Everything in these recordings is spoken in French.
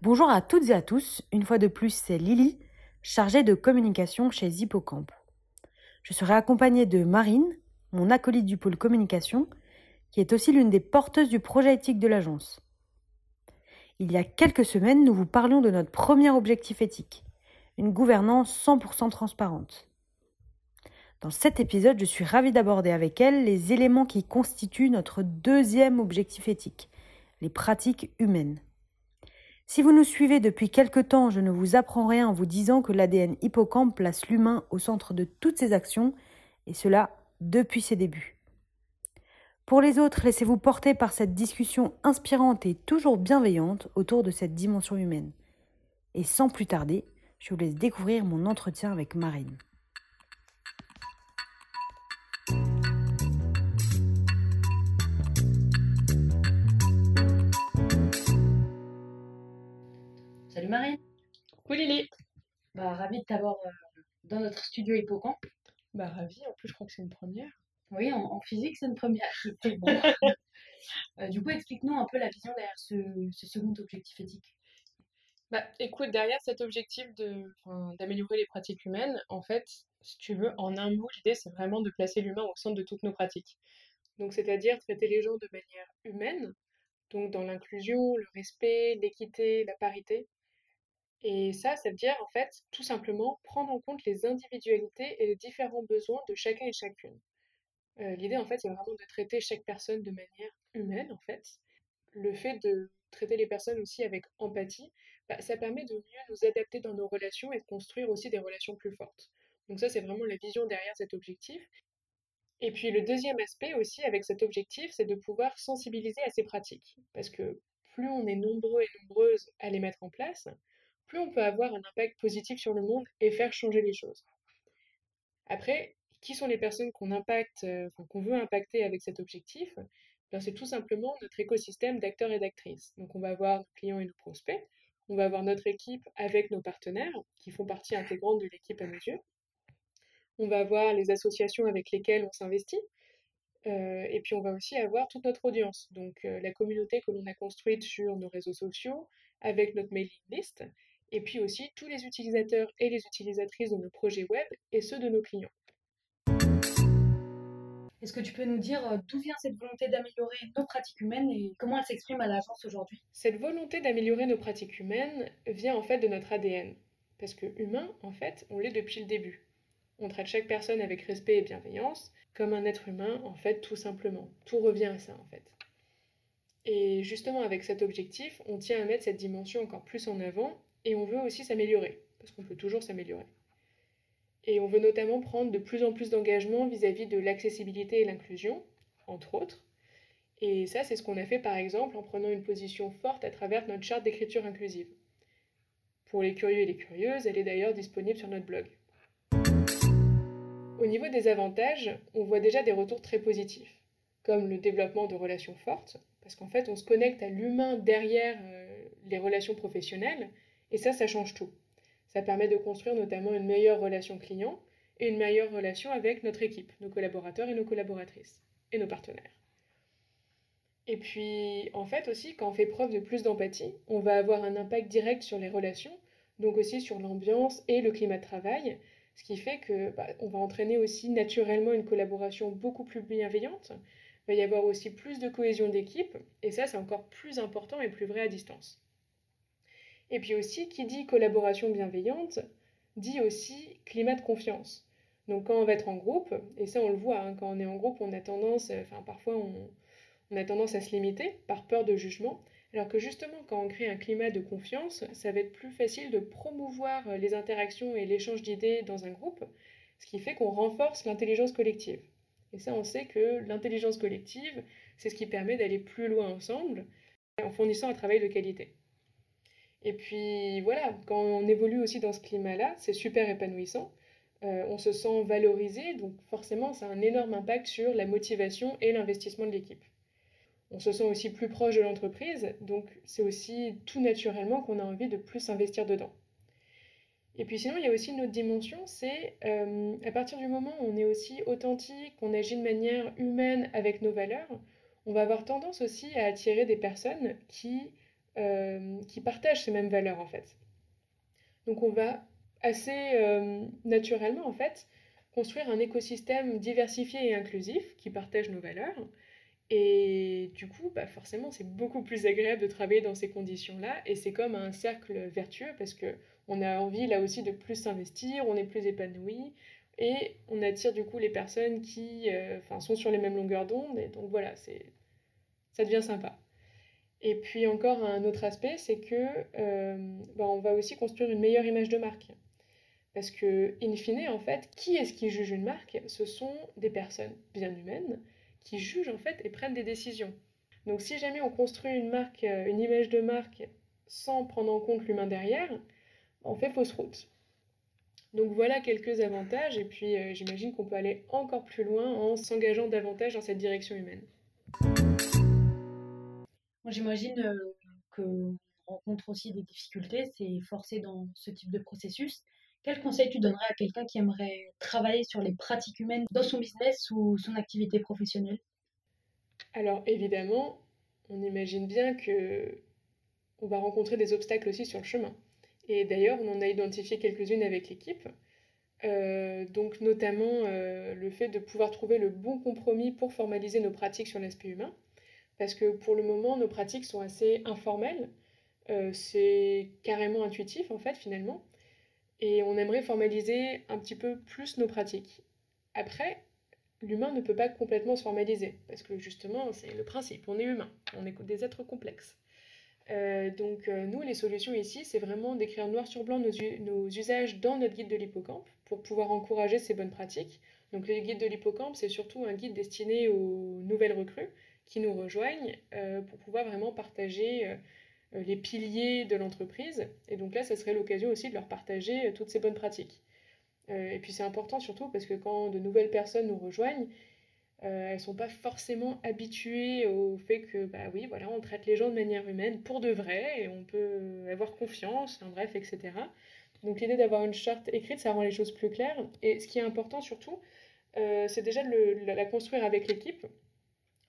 Bonjour à toutes et à tous, une fois de plus c'est Lily, chargée de communication chez Hippocampe. Je serai accompagnée de Marine, mon acolyte du pôle communication, qui est aussi l'une des porteuses du projet éthique de l'agence. Il y a quelques semaines, nous vous parlions de notre premier objectif éthique, une gouvernance 100% transparente. Dans cet épisode, je suis ravie d'aborder avec elle les éléments qui constituent notre deuxième objectif éthique, les pratiques humaines. Si vous nous suivez depuis quelque temps, je ne vous apprends rien en vous disant que l'ADN hippocampe place l'humain au centre de toutes ses actions, et cela depuis ses débuts. Pour les autres, laissez-vous porter par cette discussion inspirante et toujours bienveillante autour de cette dimension humaine. Et sans plus tarder, je vous laisse découvrir mon entretien avec Marine. Salut Marine. Coucou Lily. Bah, ravie de t'avoir euh, dans notre studio Hippocampe. Bah ravi, en plus je crois que c'est une première. Oui, en, en physique, c'est une première. Bon. Euh, du coup, explique-nous un peu la vision derrière ce, ce second objectif éthique. Bah écoute, derrière cet objectif d'améliorer les pratiques humaines, en fait, si tu veux, en un mot, l'idée c'est vraiment de placer l'humain au centre de toutes nos pratiques. Donc c'est-à-dire traiter les gens de manière humaine, donc dans l'inclusion, le respect, l'équité, la parité. Et ça, ça veut dire en fait tout simplement prendre en compte les individualités et les différents besoins de chacun et chacune. Euh, l'idée en fait c'est vraiment de traiter chaque personne de manière humaine en fait. Le fait de traiter les personnes aussi avec empathie, bah, ça permet de mieux nous adapter dans nos relations et de construire aussi des relations plus fortes. Donc ça c'est vraiment la vision derrière cet objectif. Et puis le deuxième aspect aussi avec cet objectif, c'est de pouvoir sensibiliser à ces pratiques. Parce que plus on est nombreux et nombreuses à les mettre en place, plus on peut avoir un impact positif sur le monde et faire changer les choses. Après, qui sont les personnes qu'on impacte, euh, qu'on veut impacter avec cet objectif? Ben, C'est tout simplement notre écosystème d'acteurs et d'actrices. Donc on va avoir nos clients et nos prospects, on va avoir notre équipe avec nos partenaires, qui font partie intégrante de l'équipe à yeux. On va avoir les associations avec lesquelles on s'investit. Euh, et puis on va aussi avoir toute notre audience, donc euh, la communauté que l'on a construite sur nos réseaux sociaux, avec notre mailing list, et puis aussi tous les utilisateurs et les utilisatrices de nos projets web et ceux de nos clients. Est-ce que tu peux nous dire euh, d'où vient cette volonté d'améliorer nos pratiques humaines et comment elle s'exprime à l'agence aujourd'hui? Cette volonté d'améliorer nos pratiques humaines vient en fait de notre ADN. Parce que humain, en fait, on l'est depuis le début. On traite chaque personne avec respect et bienveillance, comme un être humain, en fait, tout simplement. Tout revient à ça, en fait. Et justement, avec cet objectif, on tient à mettre cette dimension encore plus en avant et on veut aussi s'améliorer, parce qu'on peut toujours s'améliorer. Et on veut notamment prendre de plus en plus d'engagement vis-à-vis de l'accessibilité et l'inclusion, entre autres. Et ça, c'est ce qu'on a fait par exemple en prenant une position forte à travers notre charte d'écriture inclusive. Pour les curieux et les curieuses, elle est d'ailleurs disponible sur notre blog. Au niveau des avantages, on voit déjà des retours très positifs, comme le développement de relations fortes, parce qu'en fait on se connecte à l'humain derrière euh, les relations professionnelles, et ça, ça change tout. Ça permet de construire notamment une meilleure relation client et une meilleure relation avec notre équipe, nos collaborateurs et nos collaboratrices, et nos partenaires. Et puis, en fait aussi, quand on fait preuve de plus d'empathie, on va avoir un impact direct sur les relations, donc aussi sur l'ambiance et le climat de travail, ce qui fait que bah, on va entraîner aussi naturellement une collaboration beaucoup plus bienveillante. Il va y avoir aussi plus de cohésion d'équipe, et ça, c'est encore plus important et plus vrai à distance. Et puis aussi, qui dit collaboration bienveillante, dit aussi climat de confiance. Donc quand on va être en groupe, et ça on le voit, hein, quand on est en groupe, on a tendance, enfin parfois on a tendance à se limiter par peur de jugement, alors que justement quand on crée un climat de confiance, ça va être plus facile de promouvoir les interactions et l'échange d'idées dans un groupe, ce qui fait qu'on renforce l'intelligence collective. Et ça on sait que l'intelligence collective, c'est ce qui permet d'aller plus loin ensemble en fournissant un travail de qualité. Et puis voilà, quand on évolue aussi dans ce climat-là, c'est super épanouissant. Euh, on se sent valorisé, donc forcément ça a un énorme impact sur la motivation et l'investissement de l'équipe. On se sent aussi plus proche de l'entreprise, donc c'est aussi tout naturellement qu'on a envie de plus investir dedans. Et puis sinon, il y a aussi une autre dimension, c'est euh, à partir du moment où on est aussi authentique, qu'on agit de manière humaine avec nos valeurs, on va avoir tendance aussi à attirer des personnes qui qui partagent ces mêmes valeurs en fait. Donc on va assez naturellement en fait construire un écosystème diversifié et inclusif qui partage nos valeurs. Et du coup, bah forcément, c'est beaucoup plus agréable de travailler dans ces conditions-là. Et c'est comme un cercle vertueux parce que on a envie là aussi de plus s'investir, on est plus épanoui et on attire du coup les personnes qui euh, sont sur les mêmes longueurs d'onde. Et donc voilà, ça devient sympa. Et puis encore un autre aspect, c'est que euh, bah, on va aussi construire une meilleure image de marque. Parce que, in fine, en fait, qui est-ce qui juge une marque? Ce sont des personnes bien humaines qui jugent en fait et prennent des décisions. Donc si jamais on construit une marque, euh, une image de marque sans prendre en compte l'humain derrière, on fait fausse route. Donc voilà quelques avantages et puis euh, j'imagine qu'on peut aller encore plus loin en s'engageant davantage dans cette direction humaine. J'imagine euh, qu'on rencontre aussi des difficultés, c'est forcé dans ce type de processus. Quel conseil tu donnerais à quelqu'un qui aimerait travailler sur les pratiques humaines dans son business ou son activité professionnelle? Alors évidemment, on imagine bien que on va rencontrer des obstacles aussi sur le chemin. Et d'ailleurs, on en a identifié quelques-unes avec l'équipe. Euh, donc notamment euh, le fait de pouvoir trouver le bon compromis pour formaliser nos pratiques sur l'aspect humain. Parce que pour le moment, nos pratiques sont assez informelles. Euh, c'est carrément intuitif en fait finalement et on aimerait formaliser un petit peu plus nos pratiques. Après, l'humain ne peut pas complètement se formaliser, parce que justement, c'est le principe, on est humain, on est des êtres complexes. Euh, donc euh, nous, les solutions ici, c'est vraiment d'écrire noir sur blanc nos, usages dans notre guide de l'hippocampe pour pouvoir encourager ces bonnes pratiques. Donc le guide de l'hippocampe, c'est surtout un guide destiné aux nouvelles recrues qui nous rejoignent euh, pour pouvoir vraiment partager euh, les piliers de l'entreprise. Et donc là, ça serait l'occasion aussi de leur partager euh, toutes ces bonnes pratiques. Et puis c'est important surtout parce que quand de nouvelles personnes nous rejoignent, elles ne sont pas forcément habituées au fait que, bah oui, voilà, on traite les gens de manière humaine pour de vrai et on peut avoir confiance, bref, etc. Donc l'idée d'avoir une charte écrite, ça rend les choses plus claires. Et ce qui est important surtout, c'est déjà de la construire avec l'équipe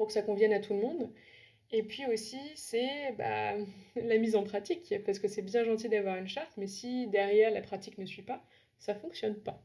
pour que ça convienne à tout le monde. Et puis aussi, c'est bah, la mise en pratique, parce que c'est bien gentil d'avoir une charte, mais si derrière la pratique ne suit pas, ça ne fonctionne pas.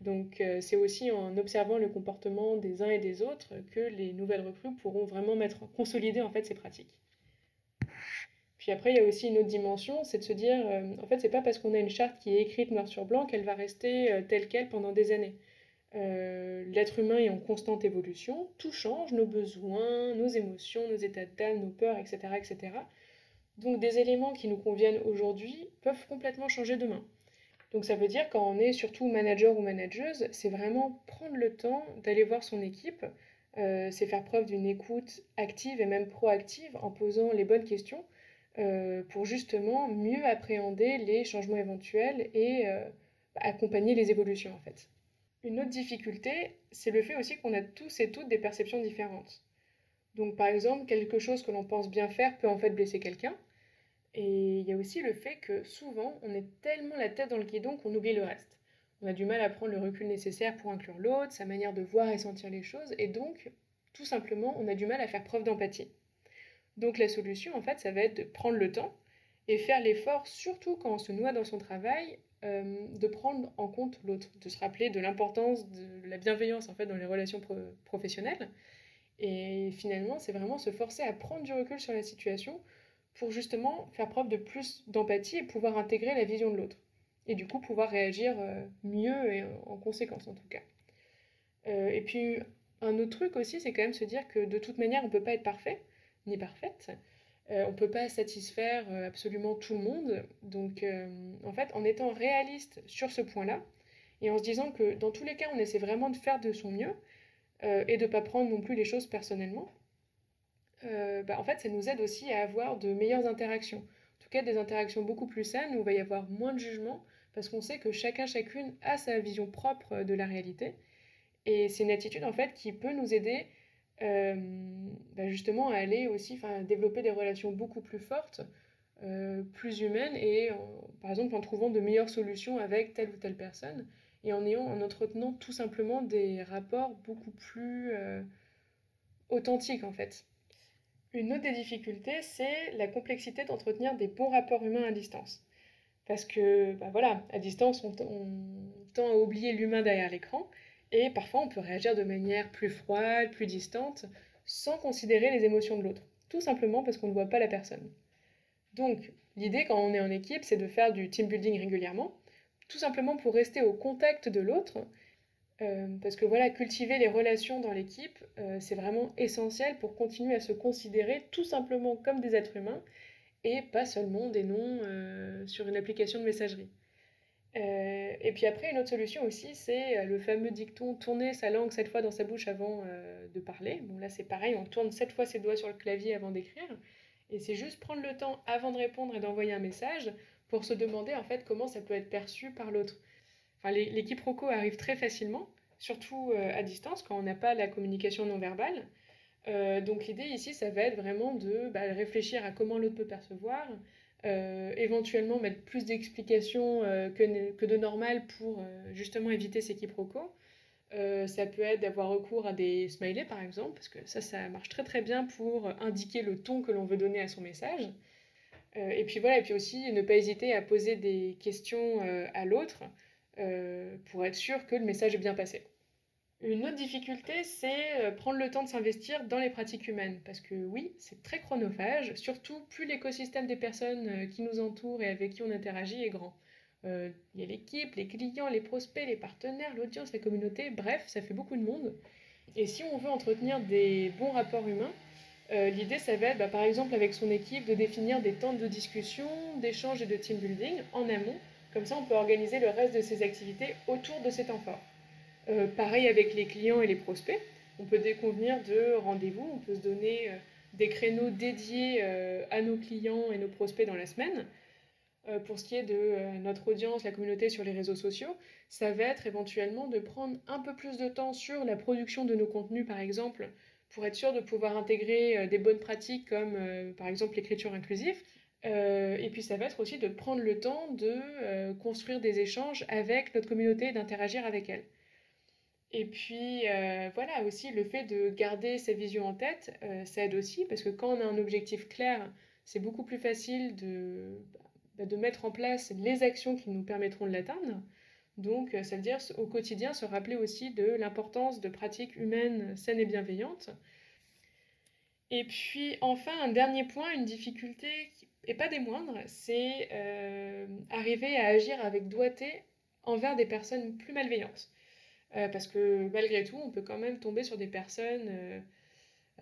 Donc euh, c'est aussi en observant le comportement des uns et des autres que les nouvelles recrues pourront vraiment mettre, consolider en fait ces pratiques. Puis après, il y a aussi une autre dimension, c'est de se dire, euh, en fait, c'est pas parce qu'on a une charte qui est écrite noir sur blanc qu'elle va rester euh, telle qu'elle pendant des années. Euh, l'être humain est en constante évolution, tout change, nos besoins, nos émotions, nos états d'âme, nos peurs, etc., etc. Donc des éléments qui nous conviennent aujourd'hui peuvent complètement changer demain. Donc ça veut dire quand on est surtout manager ou manageuse, c'est vraiment prendre le temps d'aller voir son équipe, euh, c'est faire preuve d'une écoute active et même proactive en posant les bonnes questions euh, pour justement mieux appréhender les changements éventuels et accompagner les évolutions en fait. Une autre difficulté, c'est le fait aussi qu'on a tous et toutes des perceptions différentes. Donc par exemple, quelque chose que l'on pense bien faire peut en fait blesser quelqu'un. Et il y a aussi le fait que souvent, on est tellement la tête dans le guidon qu'on oublie le reste. On a du mal à prendre le recul nécessaire pour inclure l'autre, sa manière de voir et sentir les choses, et donc, tout simplement, on a du mal à faire preuve d'empathie. Donc la solution, en fait, ça va être de prendre le temps et faire l'effort, surtout quand on se noie dans son travail, euh, de prendre en compte l'autre, de se rappeler de l'importance de la bienveillance en fait dans les relations professionnelles. Et finalement, c'est vraiment se forcer à prendre du recul sur la situation pour justement faire preuve de plus d'empathie et pouvoir intégrer la vision de l'autre. Et du coup, pouvoir réagir euh, mieux et en conséquence en tout cas. Euh, et puis, un autre truc aussi, c'est quand même se dire que de toute manière, on ne peut pas être parfait, ni parfaite. Euh, on ne peut pas satisfaire euh, absolument tout le monde. Donc, euh, en fait, en étant réaliste sur ce point-là, et en se disant que dans tous les cas, on essaie vraiment de faire de son mieux, et de ne pas prendre non plus les choses personnellement, bah, en fait, ça nous aide aussi à avoir de meilleures interactions. En tout cas, des interactions beaucoup plus saines, où il va y avoir moins de jugement, parce qu'on sait que chacun, chacune a sa vision propre de la réalité. Et c'est une attitude, en fait, qui peut nous aider bah, justement à aller aussi développer des relations beaucoup plus fortes, euh, plus humaines, et par exemple en trouvant de meilleures solutions avec telle ou telle personne, et en, ayant, en entretenant tout simplement des rapports beaucoup plus euh, authentiques en fait. Une autre des difficultés, c'est la complexité d'entretenir des bons rapports humains à distance. Parce que, bah voilà, à distance, on, tend à oublier l'humain derrière l'écran, et parfois on peut réagir de manière plus froide, plus distante, sans considérer les émotions de l'autre, tout simplement parce qu'on ne voit pas la personne. Donc, l'idée quand on est en équipe, c'est de faire du team building régulièrement, tout simplement pour rester au contact de l'autre euh, parce que voilà, cultiver les relations dans l'équipe, euh, c'est vraiment essentiel pour continuer à se considérer tout simplement comme des êtres humains et pas seulement des noms euh, sur une application de messagerie. Et puis après, une autre solution aussi, c'est le fameux dicton tourner sa langue sept fois dans sa bouche avant de parler. Bon là c'est pareil, on tourne sept fois ses doigts sur le clavier avant d'écrire. Et c'est juste prendre le temps avant de répondre et d'envoyer un message pour se demander en fait comment ça peut être perçu par l'autre. L'équipe Roco arrive très facilement, surtout euh, à distance, quand on n'a pas la communication non verbale. Euh, donc l'idée ici, ça va être vraiment de bah, réfléchir à comment l'autre peut percevoir, euh, éventuellement mettre plus d'explications que, que, de normal pour justement éviter ces quiproquos. ça peut être d'avoir recours à des smileys par exemple, parce que ça, ça marche très très bien pour indiquer le ton que l'on veut donner à son message. et puis voilà, et puis aussi ne pas hésiter à poser des questions à l'autre. Euh, pour être sûr que le message est bien passé. Une autre difficulté, c'est euh, prendre le temps de s'investir dans les pratiques humaines, parce que oui, c'est très chronophage, surtout plus l'écosystème des personnes euh, qui nous entourent et avec qui on interagit est grand. Il y a l'équipe, les clients, les prospects, les partenaires, l'audience, la communauté, bref, ça fait beaucoup de monde. Et si on veut entretenir des bons rapports humains, l'idée, ça va être, bah, par exemple, avec son équipe, de définir des temps de discussion, d'échange et de team building en amont comme ça, on peut organiser le reste de ses activités autour de ces temps forts. Euh, pareil avec les clients et les prospects. On peut déconvenir de rendez-vous, on peut se donner euh, des créneaux dédiés euh, à nos clients et nos prospects dans la semaine. pour ce qui est de notre audience, la communauté sur les réseaux sociaux, ça va être éventuellement de prendre un peu plus de temps sur la production de nos contenus, par exemple, pour être sûr de pouvoir intégrer des bonnes pratiques comme par exemple l'écriture inclusive, et puis ça va être aussi de prendre le temps de construire des échanges avec notre communauté et d'interagir avec elle. Et puis euh, voilà aussi le fait de garder sa vision en tête, ça aide aussi parce que quand on a un objectif clair, c'est beaucoup plus facile de, bah, de mettre en place les actions qui nous permettront de l'atteindre. Donc ça veut dire au quotidien se rappeler aussi de l'importance de pratiques humaines saines et bienveillantes. Et puis enfin un dernier point, une difficulté et pas des moindres, c'est euh, arriver à agir avec doigté envers des personnes plus malveillantes. Euh, parce que malgré tout, on peut quand même tomber sur des personnes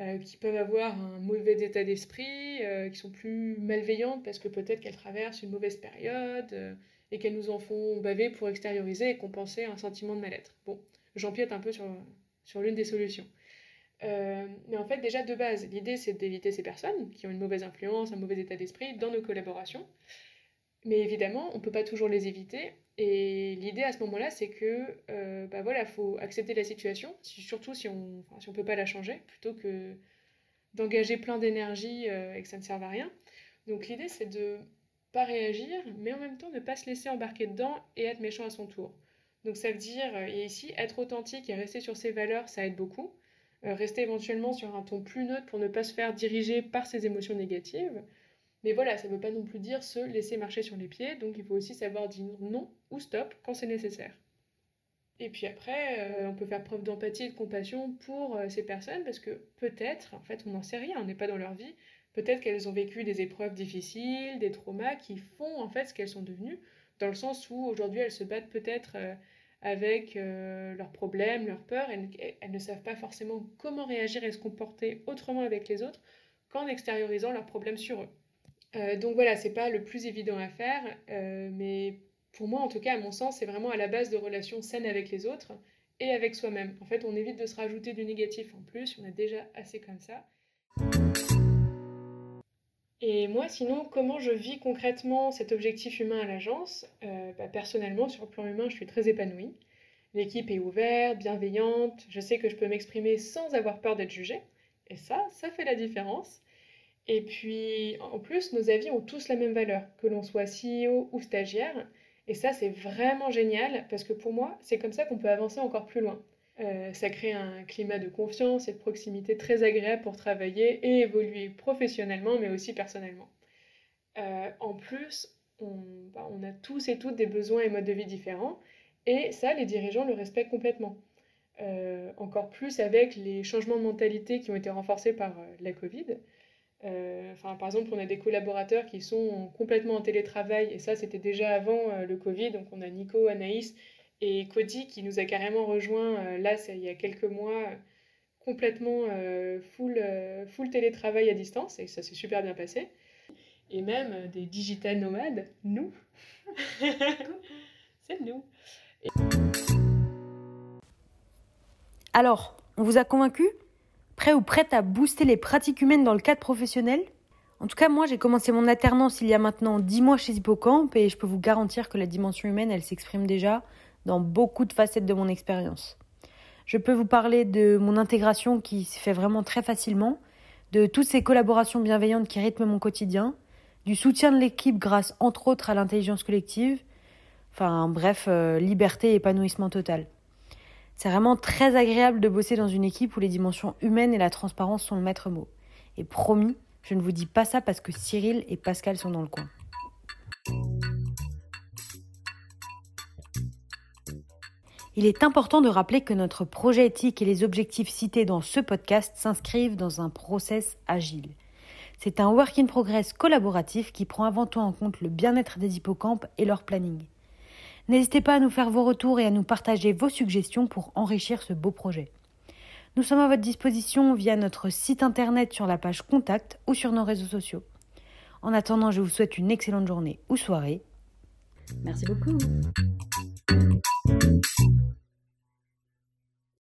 euh, qui peuvent avoir un mauvais état d'esprit, qui sont plus malveillantes parce que peut-être qu'elles traversent une mauvaise période et qu'elles nous en font baver pour extérioriser et compenser un sentiment de mal-être. Bon, j'empiète un peu sur, sur l'une des solutions. Euh, mais en fait, déjà de base, l'idée c'est d'éviter ces personnes qui ont une mauvaise influence, un mauvais état d'esprit dans nos collaborations. Mais évidemment, on ne peut pas toujours les éviter. Et l'idée à ce moment-là, c'est que, euh, bah voilà, faut accepter la situation, surtout si on ne peut pas la changer, plutôt que d'engager plein d'énergie euh, et que ça ne serve à rien. Donc l'idée, c'est de pas réagir, mais en même temps ne pas se laisser embarquer dedans et être méchant à son tour. Donc ça veut dire, et ici, être authentique et rester sur ses valeurs, ça aide beaucoup. Euh, rester éventuellement sur un ton plus neutre pour ne pas se faire diriger par ses émotions négatives. Mais voilà, ça ne veut pas non plus dire se laisser marcher sur les pieds, donc il faut aussi savoir dire non ou stop quand c'est nécessaire. Et puis après, euh, on peut faire preuve d'empathie et de compassion pour euh, ces personnes parce que peut-être, en fait, on n'en sait rien, on n'est pas dans leur vie, peut-être qu'elles ont vécu des épreuves difficiles, des traumas qui font en fait ce qu'elles sont devenues, dans le sens où aujourd'hui elles se battent peut-être avec euh, leurs problèmes, leurs peurs. Elles, elles, ne savent pas forcément comment réagir et se comporter autrement avec les autres qu'en extériorisant leurs problèmes sur eux. Euh, donc voilà, c'est pas le plus évident à faire, euh, mais pour moi, en tout cas, à mon sens, c'est vraiment à la base de relations saines avec les autres et avec soi-même. En fait, on évite de se rajouter du négatif en plus, on a déjà assez comme ça. Et moi, sinon, comment je vis concrètement cet objectif humain à l'agence? Euh, bah, Personnellement, sur le plan humain, je suis très épanouie. L'équipe est ouverte, bienveillante, je sais que je peux m'exprimer sans avoir peur d'être jugée. Et ça, ça fait la différence. Et puis, en plus, nos avis ont tous la même valeur, que l'on soit CEO ou stagiaire. Et ça, c'est vraiment génial, parce que pour moi, c'est comme ça qu'on peut avancer encore plus loin. Euh, ça crée un climat de confiance et de proximité très agréable pour travailler et évoluer professionnellement, mais aussi personnellement. Euh, en plus, bah, on, a tous et toutes des besoins et modes de vie différents, et ça, les dirigeants le respectent complètement. Euh, encore plus avec les changements de mentalité qui ont été renforcés par la Covid. Par exemple, on a des collaborateurs qui sont complètement en télétravail, et ça, c'était déjà avant le Covid. Donc, on a Nico, Anaïs et Cody, qui nous a carrément rejoint euh, là, il y a quelques mois, complètement euh, full, euh, full télétravail à distance, et ça s'est super bien passé. Et même des digital nomades, nous. C'est nous. Alors, on vous a convaincu? Prêt ou prête à booster les pratiques humaines dans le cadre professionnel? En tout cas, moi, j'ai commencé mon alternance il y a maintenant 10 mois chez Hippocampe et je peux vous garantir que la dimension humaine, elle s'exprime déjà dans beaucoup de facettes de mon expérience. Je peux vous parler de mon intégration qui se fait vraiment très facilement, de toutes ces collaborations bienveillantes qui rythment mon quotidien, du soutien de l'équipe grâce entre autres à l'intelligence collective, enfin bref, euh, liberté et épanouissement total. C'est vraiment très agréable de bosser dans une équipe où les dimensions humaines et la transparence sont le maître mot. Et promis, je ne vous dis pas ça parce que Cyril et Pascal sont dans le coin. Il est important de rappeler que notre projet éthique et les objectifs cités dans ce podcast s'inscrivent dans un process agile. C'est un work in progress collaboratif qui prend avant tout en compte le bien-être des hippocampes et leur planning. N'hésitez pas à nous faire vos retours et à nous partager vos suggestions pour enrichir ce beau projet. Nous sommes à votre disposition via notre site internet sur la page Contact ou sur nos réseaux sociaux. En attendant, je vous souhaite une excellente journée ou soirée. Merci beaucoup.